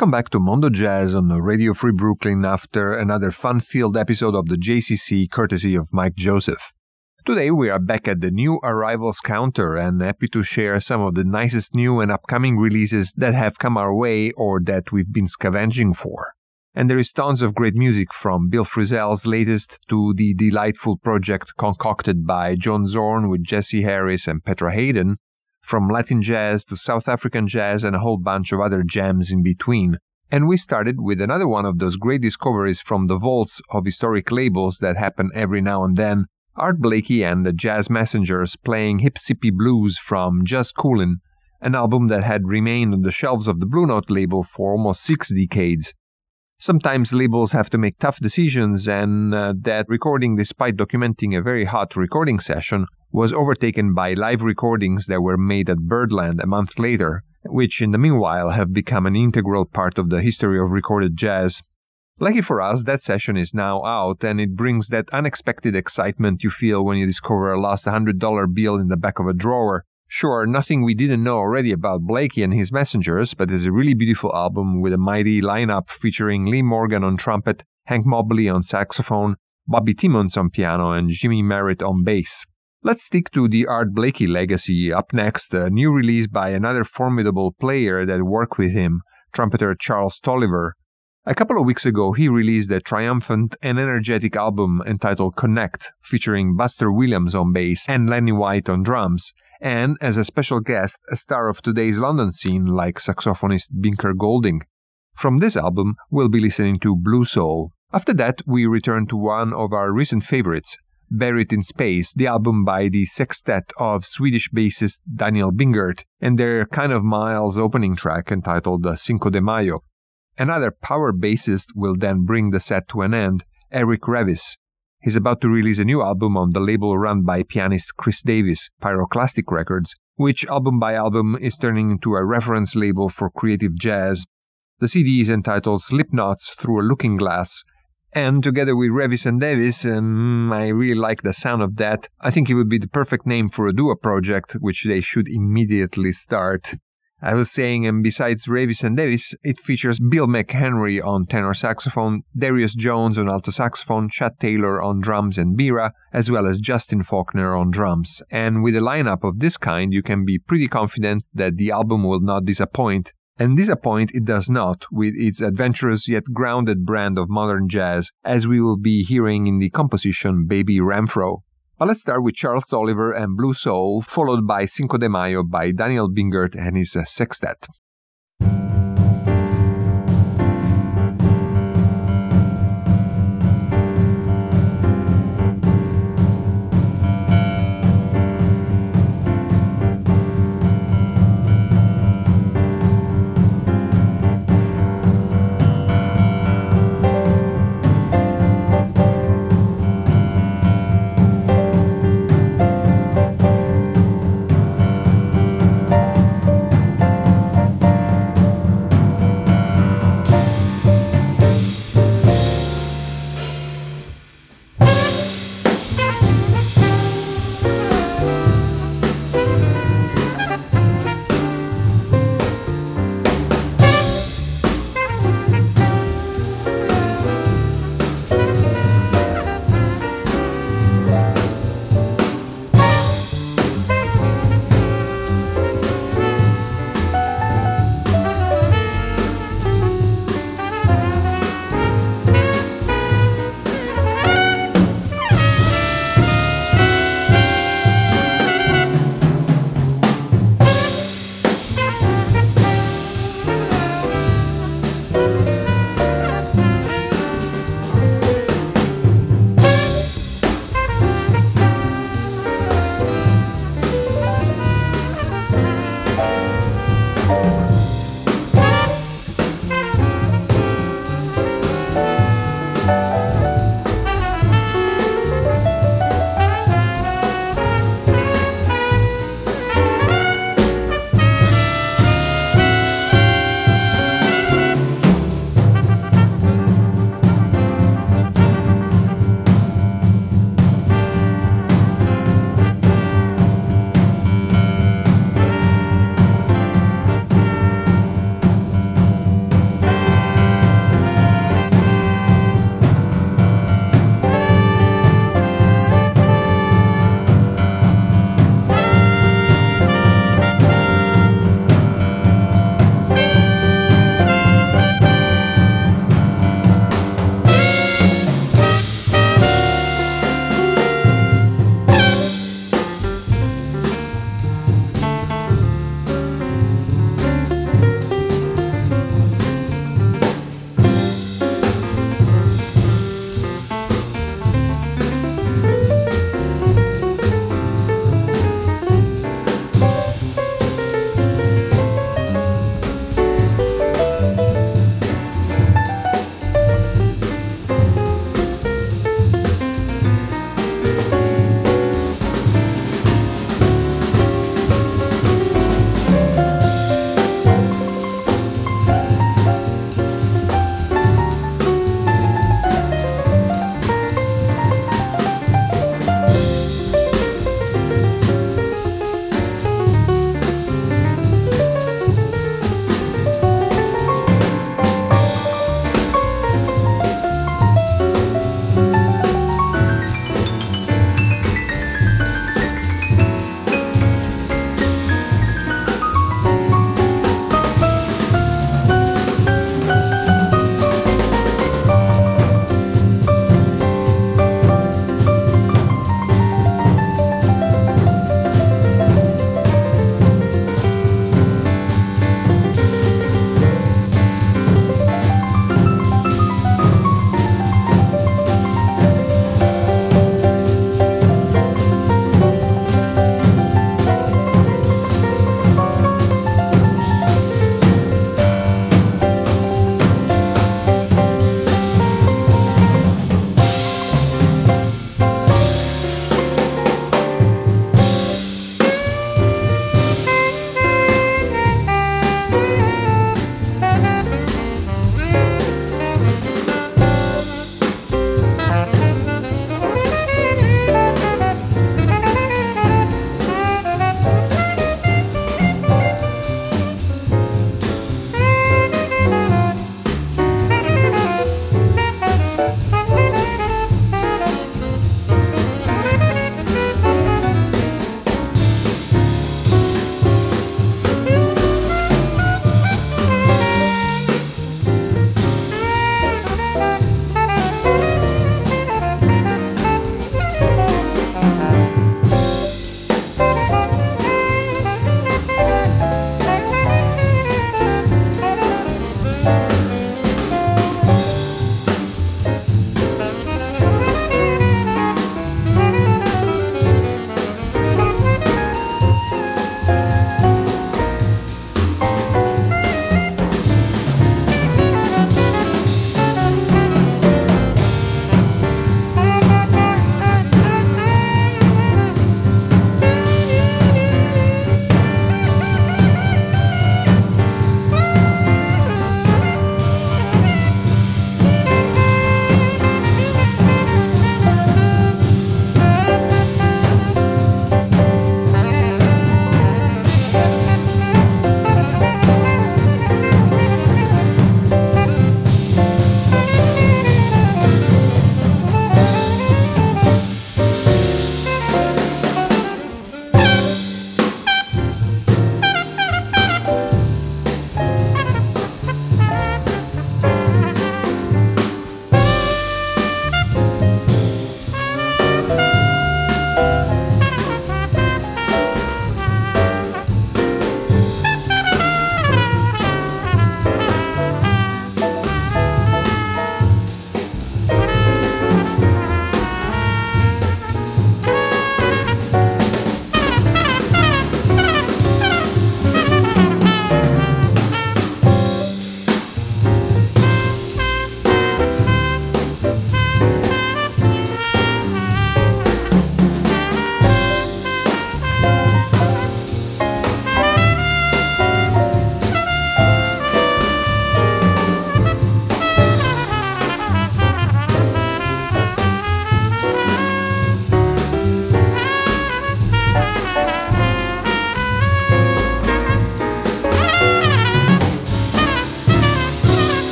Welcome back to Mondo Jazz on Radio Free Brooklyn after another fun filled episode of the JCC courtesy of Mike Joseph. Today we are back at the new arrivals counter and happy to share some of the nicest new and upcoming releases that have come our way or that we've been scavenging for. And there is tons of great music from Bill Frisell's latest to the delightful project concocted by John Zorn with Jesse Harris and Petra Haden, from Latin jazz to South African jazz and a whole bunch of other gems in between. And we started with another one of those great discoveries from the vaults of historic labels that happen every now and then. Art Blakey and the Jazz Messengers playing Hipsippy Blues from Just Coolin', an album that had remained on the shelves of the Blue Note label for almost six decades. Sometimes labels have to make tough decisions, and uh, that recording, despite documenting a very hot recording session, was overtaken by live recordings that were made at Birdland a month later, which in the meanwhile have become an integral part of the history of recorded jazz. Lucky for us, that session is now out, and it brings that unexpected excitement you feel when you discover a lost $100 bill in the back of a drawer, Sure, nothing we didn't know already about Blakey and his messengers, but it's a really beautiful album with a mighty lineup featuring Lee Morgan on trumpet, Hank Mobley on saxophone, Bobby Timmons on piano, and Jymie Merritt on bass. Let's stick to the Art Blakey legacy. Up next, a new release by another formidable player that worked with him, trumpeter Charles Tolliver. A couple of weeks ago, he released a triumphant and energetic album entitled Connect, featuring Buster Williams on bass and Lenny White on drums, and as a special guest, a star of today's London scene like saxophonist Binker Golding. From this album, we'll be listening to Blue Soul. After that, we return to one of our recent favorites, Berit in Space, the album by the sextet of Swedish bassist Daniel Bingert, and their kind of miles opening track entitled Cinco de Mayo. Another power bassist will then bring the set to an end, Eric Revis, He's about to release a new album on the label run by pianist Kris Davis, Pyroclastic Records, which album by album is turning into a reference label for creative jazz. The CD is entitled Slipknots Through a Looking Glass, and together with Revis and Davis, um, I really like the sound of that. I think it would be the perfect name for a duo project, which they should immediately start. I was saying, and besides Revis and Davis, it features Bill McHenry on tenor saxophone, Darius Jones on alto saxophone, Chad Taylor on drums and mbira, as well as Justin Faulkner on drums. And with a lineup of this kind, you can be pretty confident that the album will not disappoint. And disappoint it does not, with its adventurous yet grounded brand of modern jazz, as we will be hearing in the composition Baby Renfro. But let's start with Charles Tolliver and Blue Soul, followed by Cinco de Mayo by Daniel Bingert and his uh, sextet.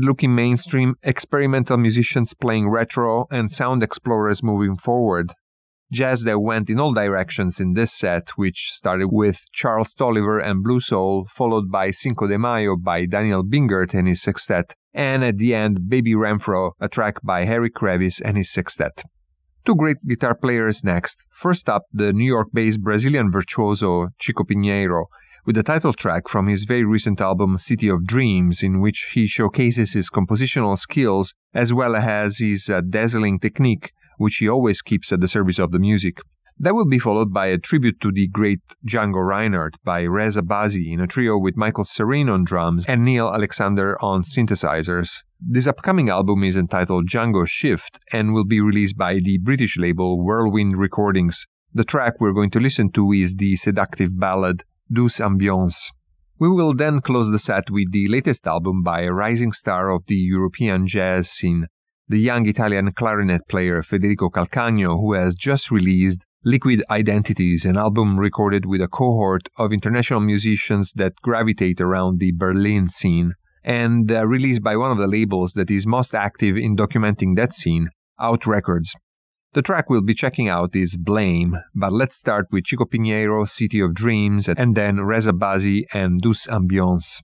Forward looking mainstream, experimental musicians playing retro, and sound explorers moving forward. Jazz that went in all directions in this set, which started with Charles Tolliver and Blue Soul, followed by Cinco de Mayo by Daniel Bingert and his sextet, and at the end, Baby Renfro, a track by Harry Krevis and his sextet. Two great guitar players next. First up, the New York based Brazilian virtuoso Chico Pinheiro, with the title track from his very recent album City of Dreams, in which he showcases his compositional skills as well as his uh, dazzling technique which he always keeps at the service of the music. That will be followed by a tribute to the great Django Reinhardt by Rez Abbasi in a trio with Michael Sarin on drums and Neil Alexander on synthesizers. This upcoming album is entitled Django Shift and will be released by the British label Whirlwind Recordings. The track we're going to listen to is the seductive ballad Douce Ambiance. We will then close the set with the latest album by a rising star of the European jazz scene, the young Italian clarinet player Federico Calcagno, who has just released Liquid Identities, an album recorded with a cohort of international musicians that gravitate around the Berlin scene, and uh, released by one of the labels that is most active in documenting that scene, Out Records. The track we'll be checking out is Blame, but let's start with Chico Pinheiro, City of Dreams, and then Rez Abbasi and Douce Ambiance.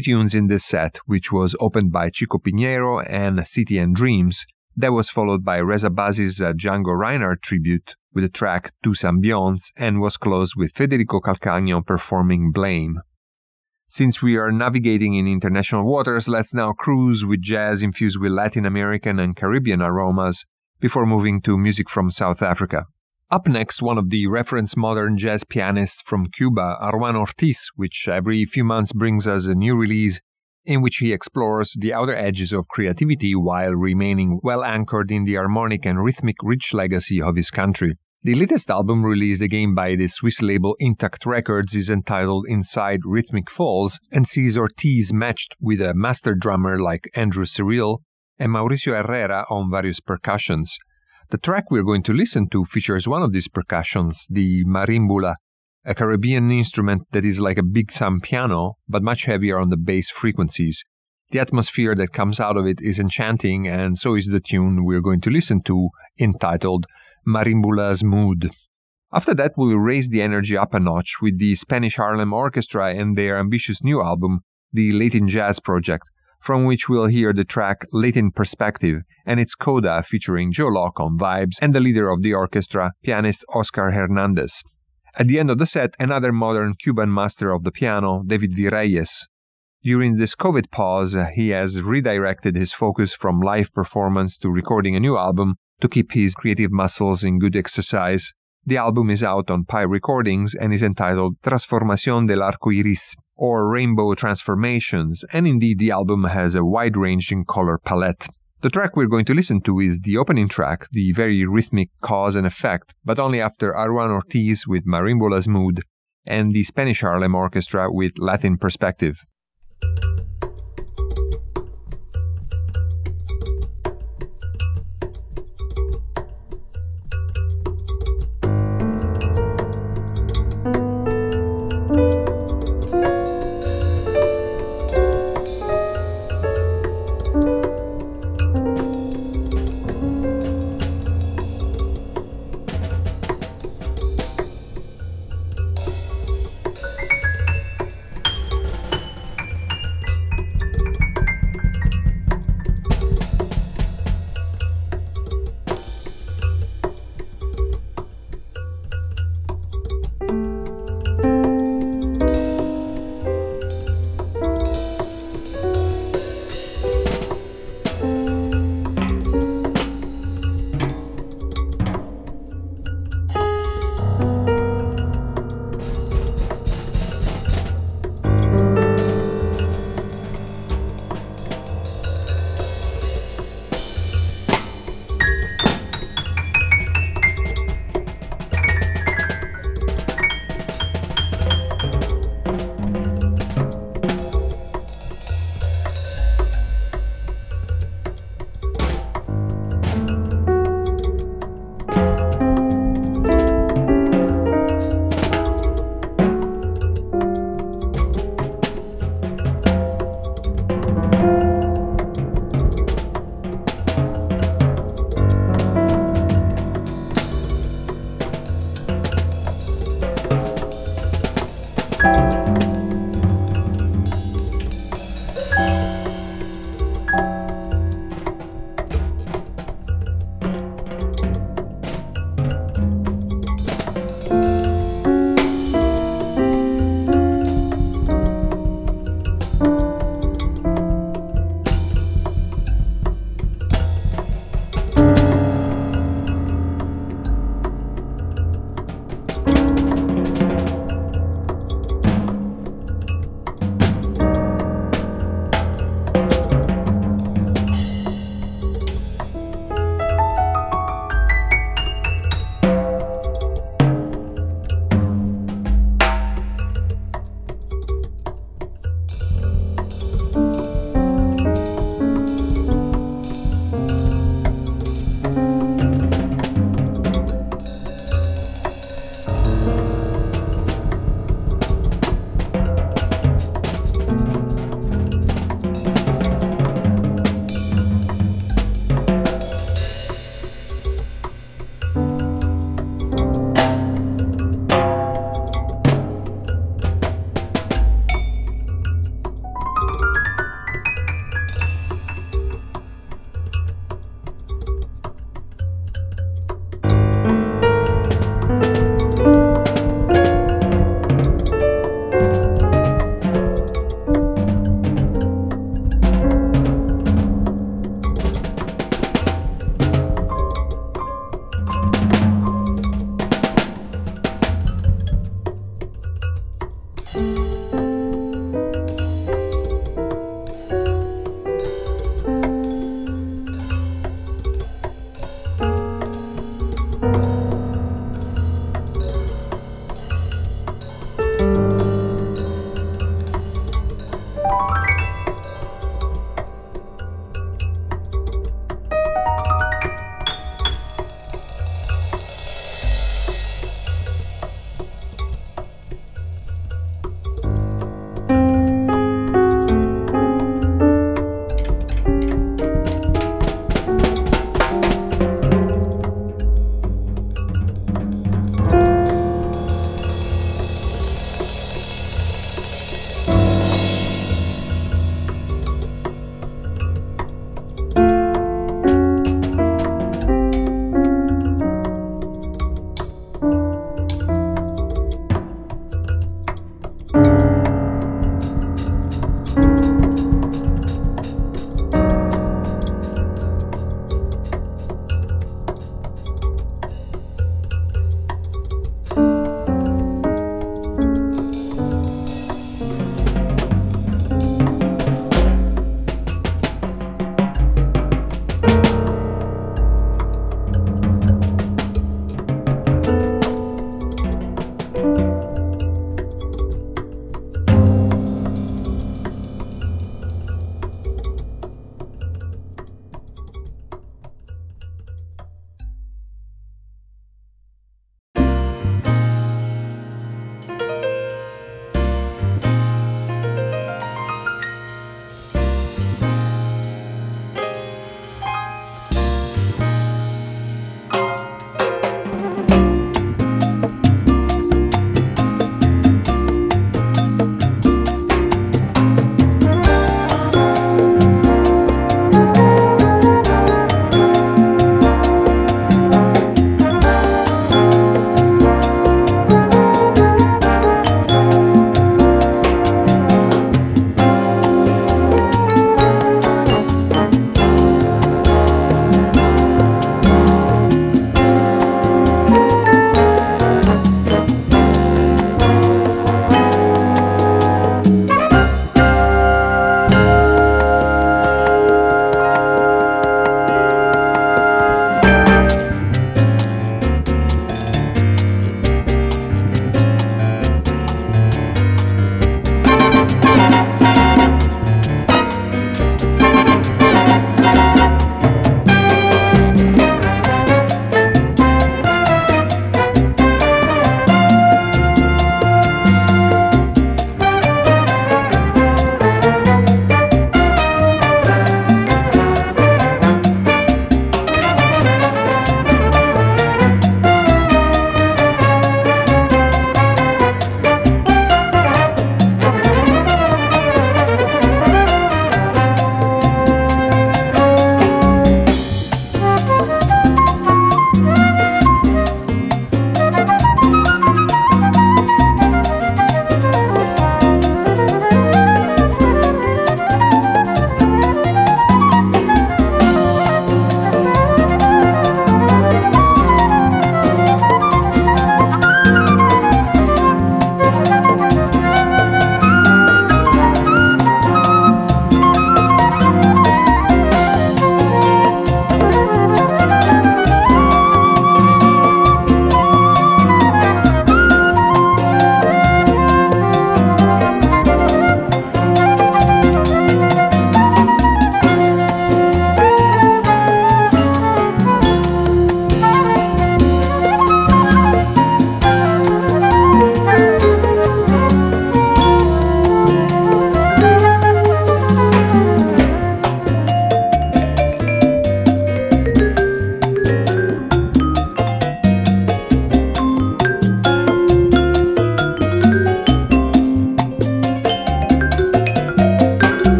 tunes in this set, which was opened by Chico Pinheiro and City and Dreams. That was followed by Rez Abbasi's uh, Django Reinhardt tribute with the track Douce Ambiance and was closed with Federico Calcagno performing Blame. Since we are navigating in international waters, let's now cruise with jazz infused with Latin American and Caribbean aromas before moving to music from South Africa. Up next, one of the reference modern jazz pianists from Cuba, Aruán Ortiz, which every few months brings us a new release in which he explores the outer edges of creativity while remaining well anchored in the harmonic and rhythmic rich legacy of his country. The latest album released again by the Swiss label Intact Records is entitled Inside Rhythmic Falls and sees Ortiz matched with a master drummer like Andrew Cyrille and Mauricio Herrera on various percussions. The track we're going to listen to features one of these percussions, the marimbula, a Caribbean instrument that is like a big thumb piano, but much heavier on the bass frequencies. The atmosphere that comes out of it is enchanting, and so is the tune we're going to listen to, entitled Marimbula's Mood. After that, we'll raise the energy up a notch with the Spanish Harlem Orchestra and their ambitious new album, the Latin Jazz Project, from which we'll hear the track Latin Perspective and its coda featuring Joe Locke on vibes and the leader of the orchestra, pianist Oscar Hernandez. At the end of the set, another modern Cuban master of the piano, David Virelles. During this COVID pause, he has redirected his focus from live performance to recording a new album to keep his creative muscles in good exercise. The album is out on Pi Recordings and is entitled Transformación del Arco Iris, or Rainbow Transformations, and indeed the album has a wide ranging color palette. The track we're going to listen to is the opening track, the very rhythmic cause and effect, but only after Aruán Ortiz with Marimbula's Mood and the Spanish Harlem Orchestra with Latin Perspective.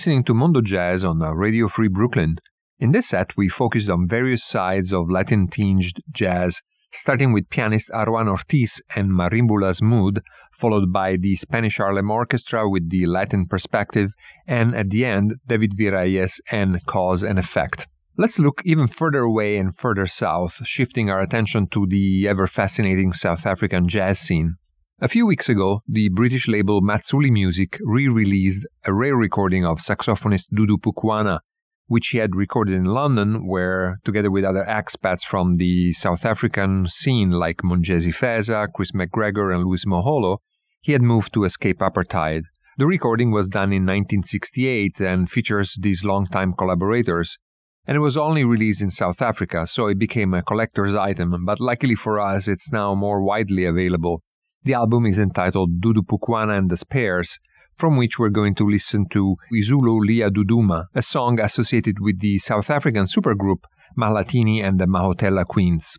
Listening to Mondo Jazz on Radio Free Brooklyn. In this set, we focused on various sides of Latin tinged jazz, starting with pianist Aruán Ortiz and Marimbula's Mood, followed by the Spanish Harlem Orchestra with the Latin perspective, and at the end, David Virelles and Cause and Effect. Let's look even further away and further south, shifting our attention to the ever fascinating South African jazz scene. A few weeks ago, the British label Matsuli Music re released a rare recording of saxophonist Dudu Pukwana, which he had recorded in London, where, together with other expats from the South African scene like Mongezi Feza, Chris McGregor, and Louis Moholo, he had moved to escape apartheid. The recording was done in 1968 and features these longtime collaborators, and it was only released in South Africa, so it became a collector's item, but luckily for us, it's now more widely available. The album is entitled Dudu Pukwana and the Spears, from which we're going to listen to Izulu Lia Duduma, a song associated with the South African supergroup Mahlathini and the Mahotella Queens.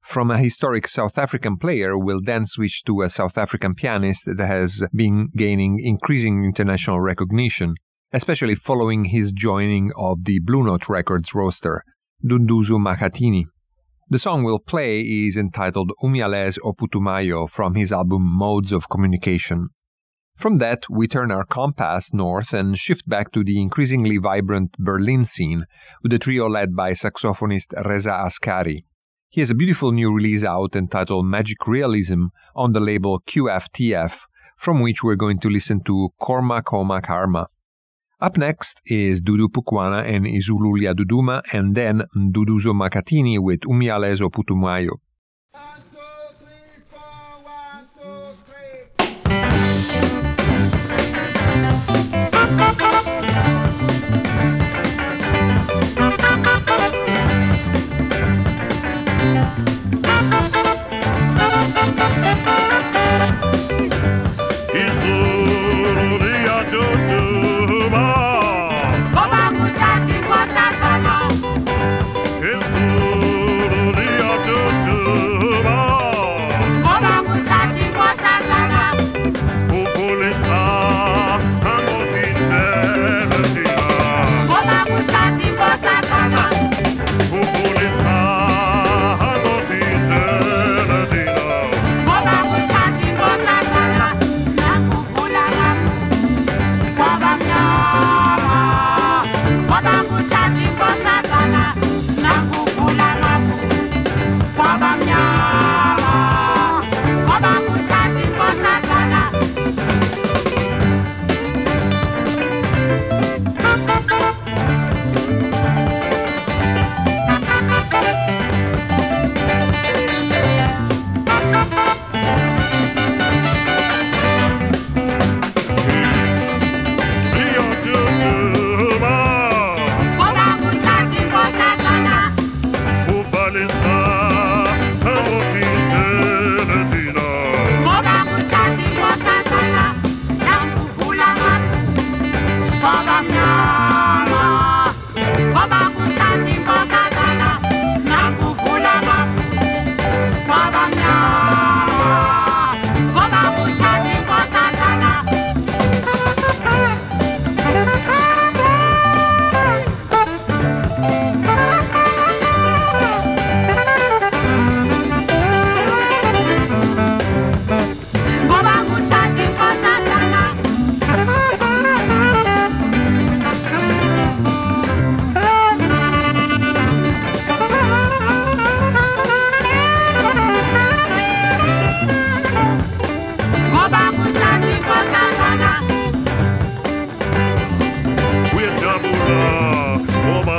From a historic South African player, we'll then switch to a South African pianist that has been gaining increasing international recognition, especially following his joining of the Blue Note Records roster, Nduduzo Makhathini. The song we'll play is entitled Umyalezo Ophuthumayo from his album Modes of Communication. From that, we turn our compass north and shift back to the increasingly vibrant Berlin scene with a trio led by saxophonist Reza Askari. He has a beautiful new release out entitled Magic Realism on the label QFTF, from which we're going to listen to Korma Koma Karma. Up next is Dudu Pukwana and Izulu Lia Duduma, and then Nduduzo Makhathini with Umyalezo Ophuthumayo.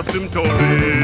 Bye.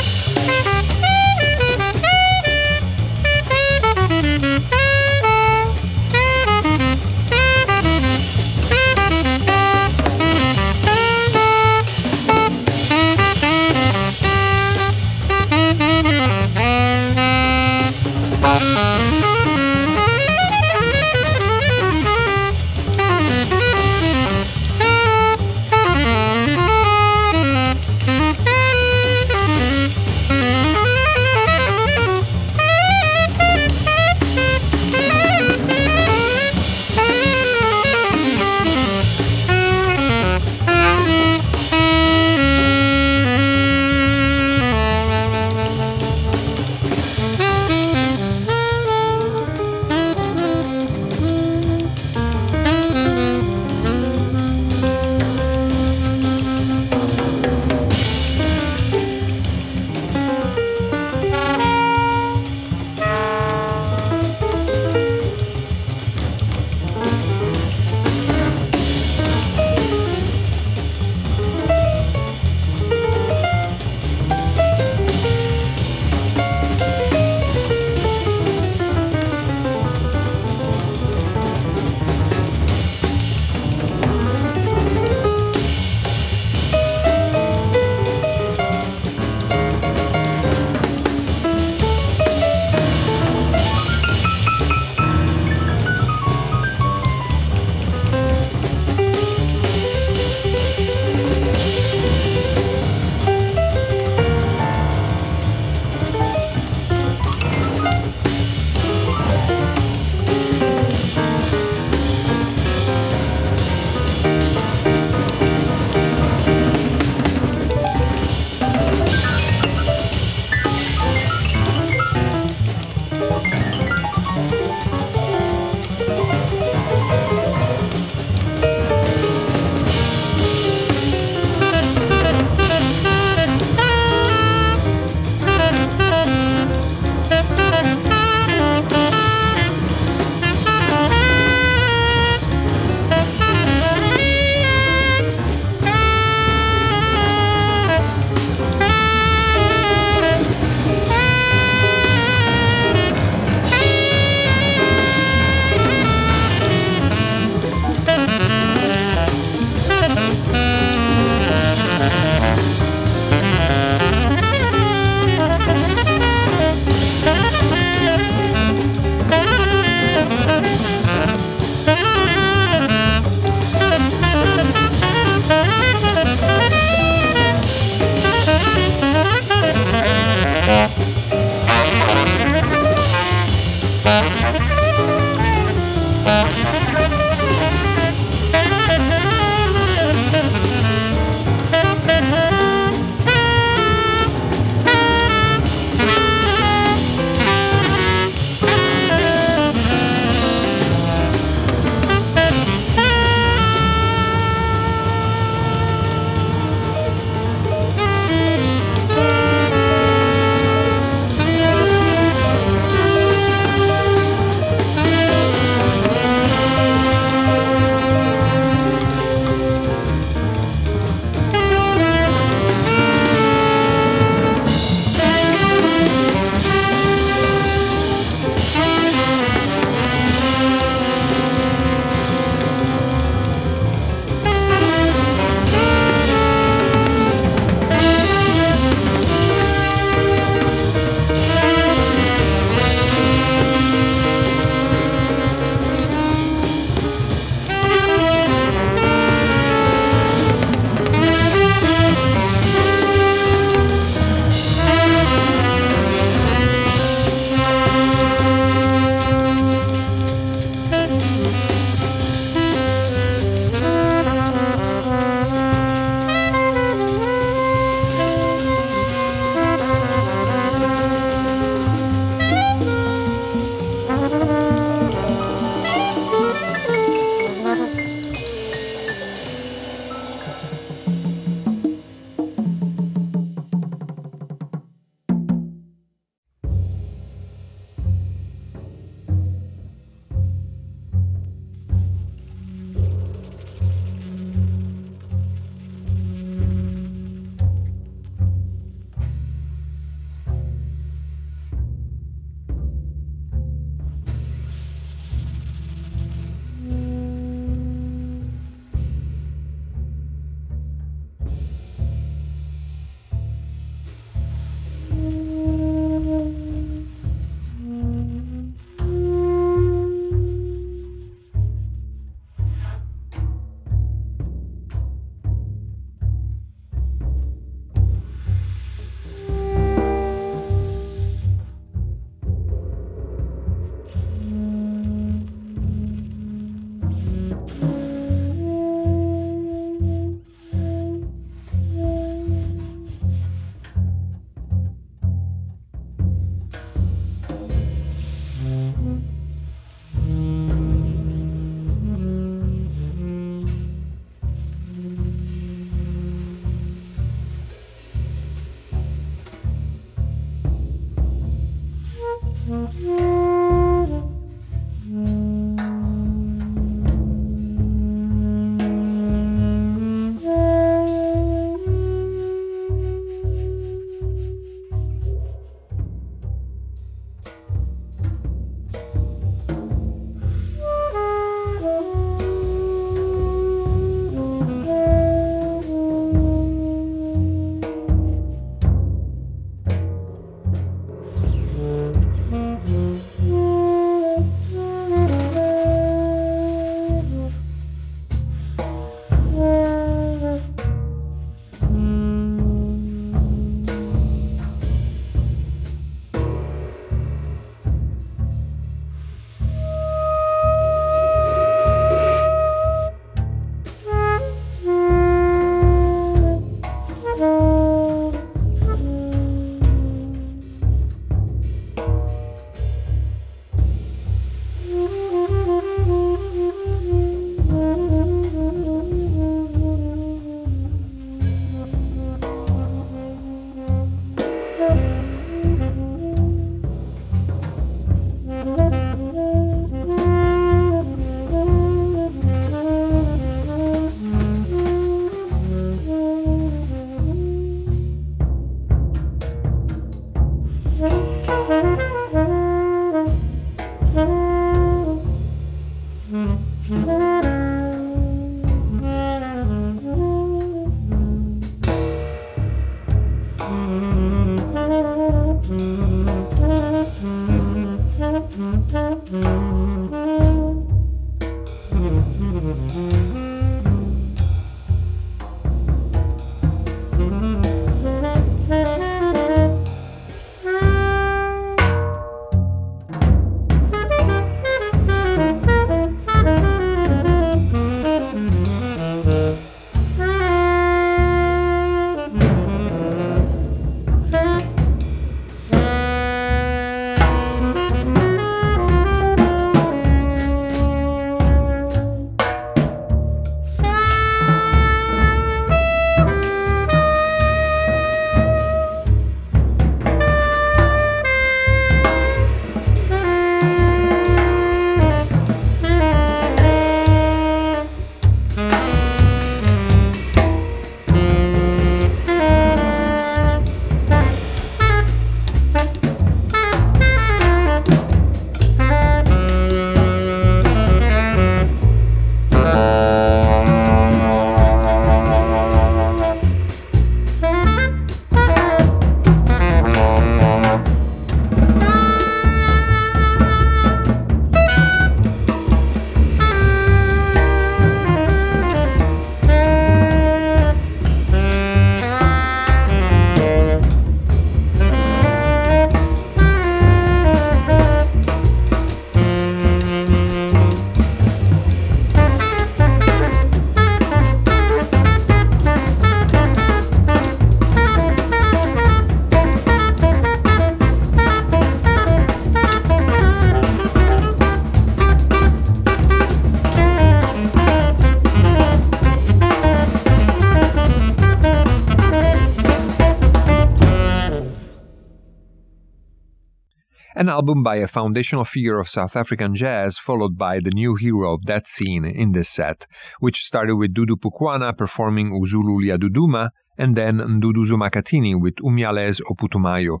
An album by a foundational figure of South African jazz, followed by the new hero of that scene in this set, which started with Dudu Pukwana performing Uzulu Duduma, and then Nduduzo Makhathini with Umyalezo Ophuthumayo.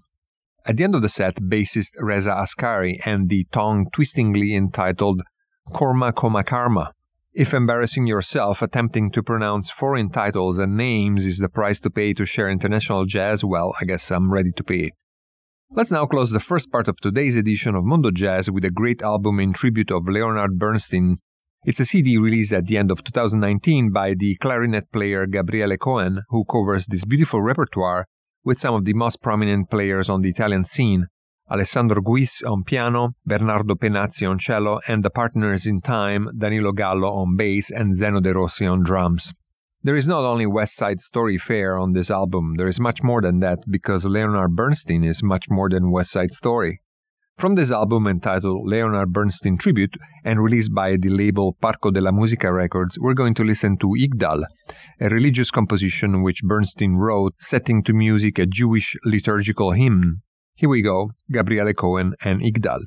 At the end of the set, bassist Reza Askari and the tongue twistingly entitled Korma Koma Karma. If embarrassing yourself attempting to pronounce foreign titles and names is the price to pay to share international jazz, well, I guess I'm ready to pay it. Let's now close the first part of today's edition of Mondo Jazz with a great album in tribute of Leonard Bernstein. It's a CD released at the end of 2019 by the clarinet player Gabriele Coen, who covers this beautiful repertoire with some of the most prominent players on the Italian scene, Alessandro Gwis on piano, Bernardo Penazzi on cello, and the partners in time, Danilo Gallo on bass and Zeno De Rossi on drums. There is not only West Side Story fare on this album, there is much more than that because Leonard Bernstein is much more than West Side Story. From this album entitled Leonard Bernstein Tribute and released by the label Parco della Musica Records, we're going to listen to Yigdal, a religious composition which Bernstein wrote setting to music a Jewish liturgical hymn. Here we go, Gabriele Coen and Yigdal.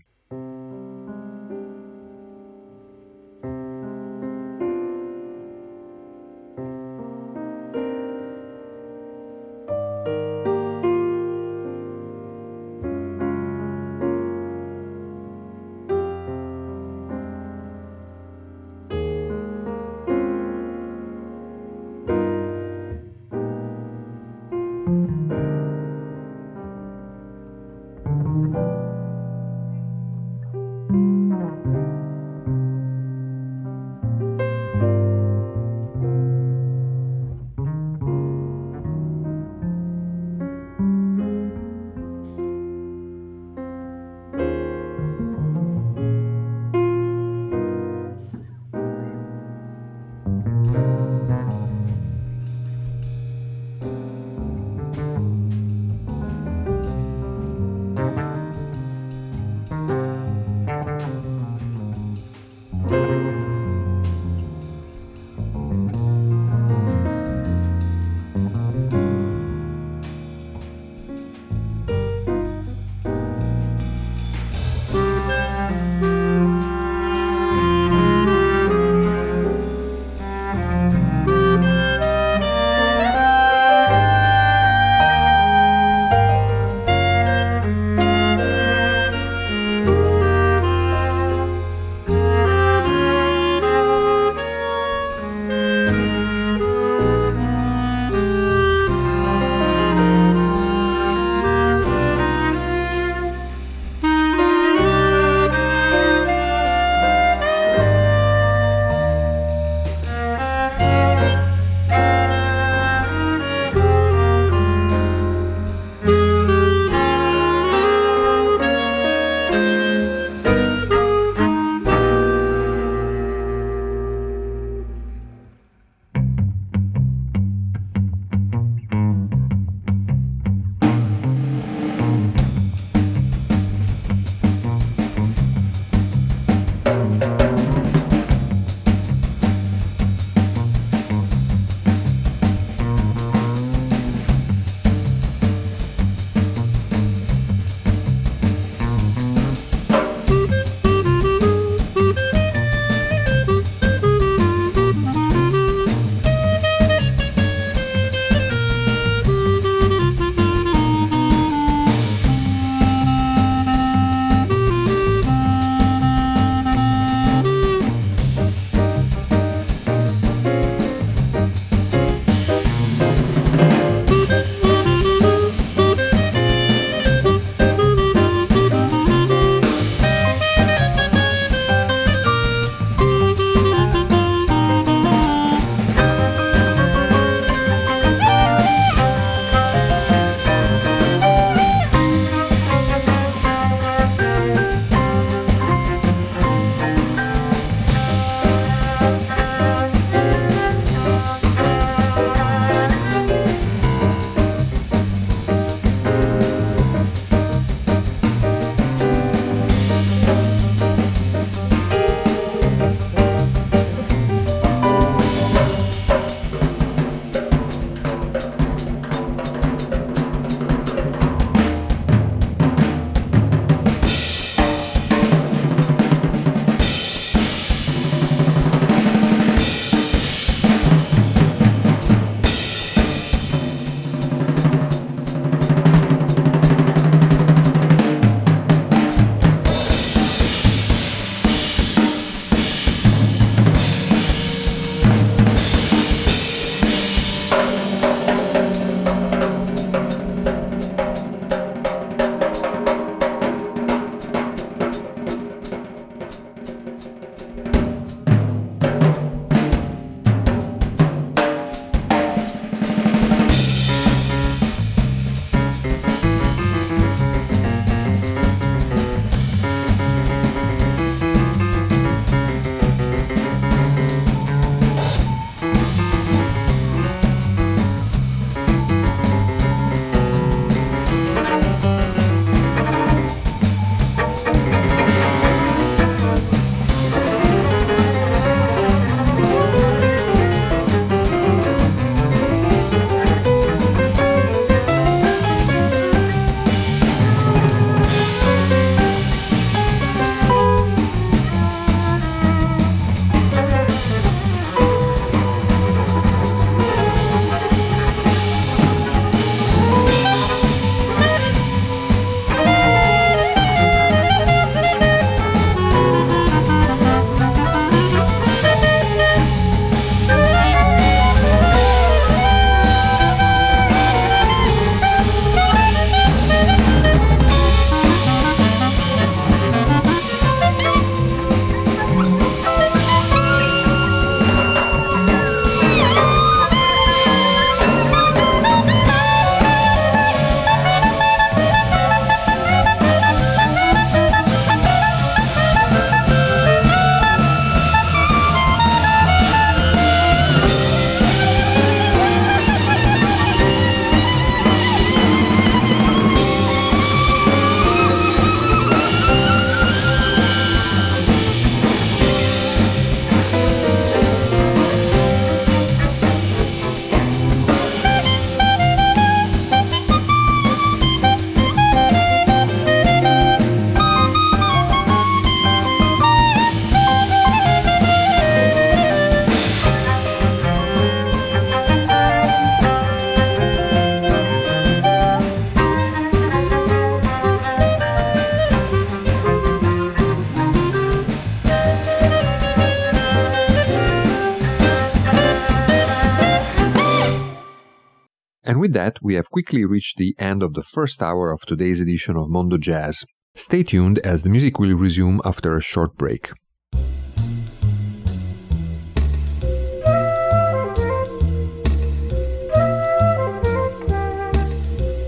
With that, we have quickly reached the end of the first hour of today's edition of Mondo Jazz. Stay tuned as the music will resume after a short break.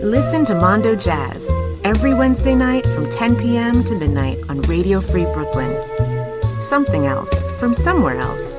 Listen to Mondo Jazz every Wednesday night from 10 p.m. to midnight on Radio Free Brooklyn. Something else from somewhere else.